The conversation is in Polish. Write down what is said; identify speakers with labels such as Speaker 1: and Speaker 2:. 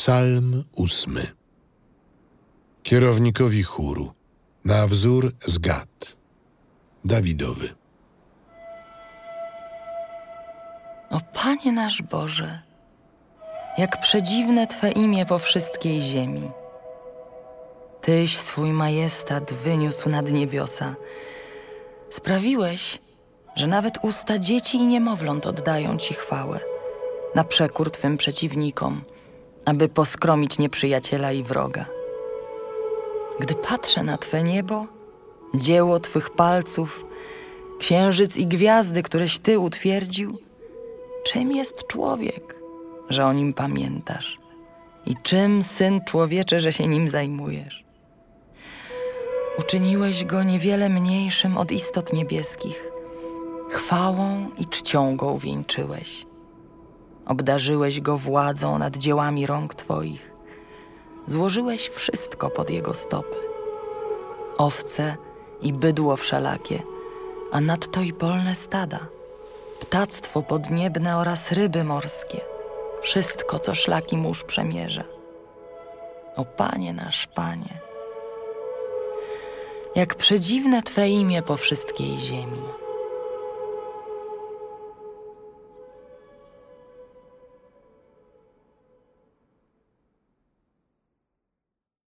Speaker 1: Psalm ósmy. Kierownikowi chóru na wzór z Gad. Dawidowy.
Speaker 2: O Panie nasz Boże, jak przedziwne Twe imię po wszystkiej ziemi. Tyś swój majestat wyniósł nad niebiosa. Sprawiłeś, że nawet usta dzieci i niemowląt oddają Ci chwałę, na przekór Twym przeciwnikom, aby poskromić nieprzyjaciela i wroga. Gdy patrzę na Twe niebo, dzieło Twych palców, księżyc i gwiazdy, któreś Ty utwierdził, czym jest człowiek, że o nim pamiętasz? I czym, syn człowiecze, że się nim zajmujesz? Uczyniłeś go niewiele mniejszym od istot niebieskich. Chwałą i czcią go uwieńczyłeś. Obdarzyłeś go władzą nad dziełami rąk Twoich. Złożyłeś wszystko pod jego stopy. Owce i bydło wszelakie, a nadto i polne stada, ptactwo podniebne oraz ryby morskie, wszystko, co szlaki mórz przemierza. O Panie nasz Panie, jak przedziwne Twe imię po wszystkiej ziemi.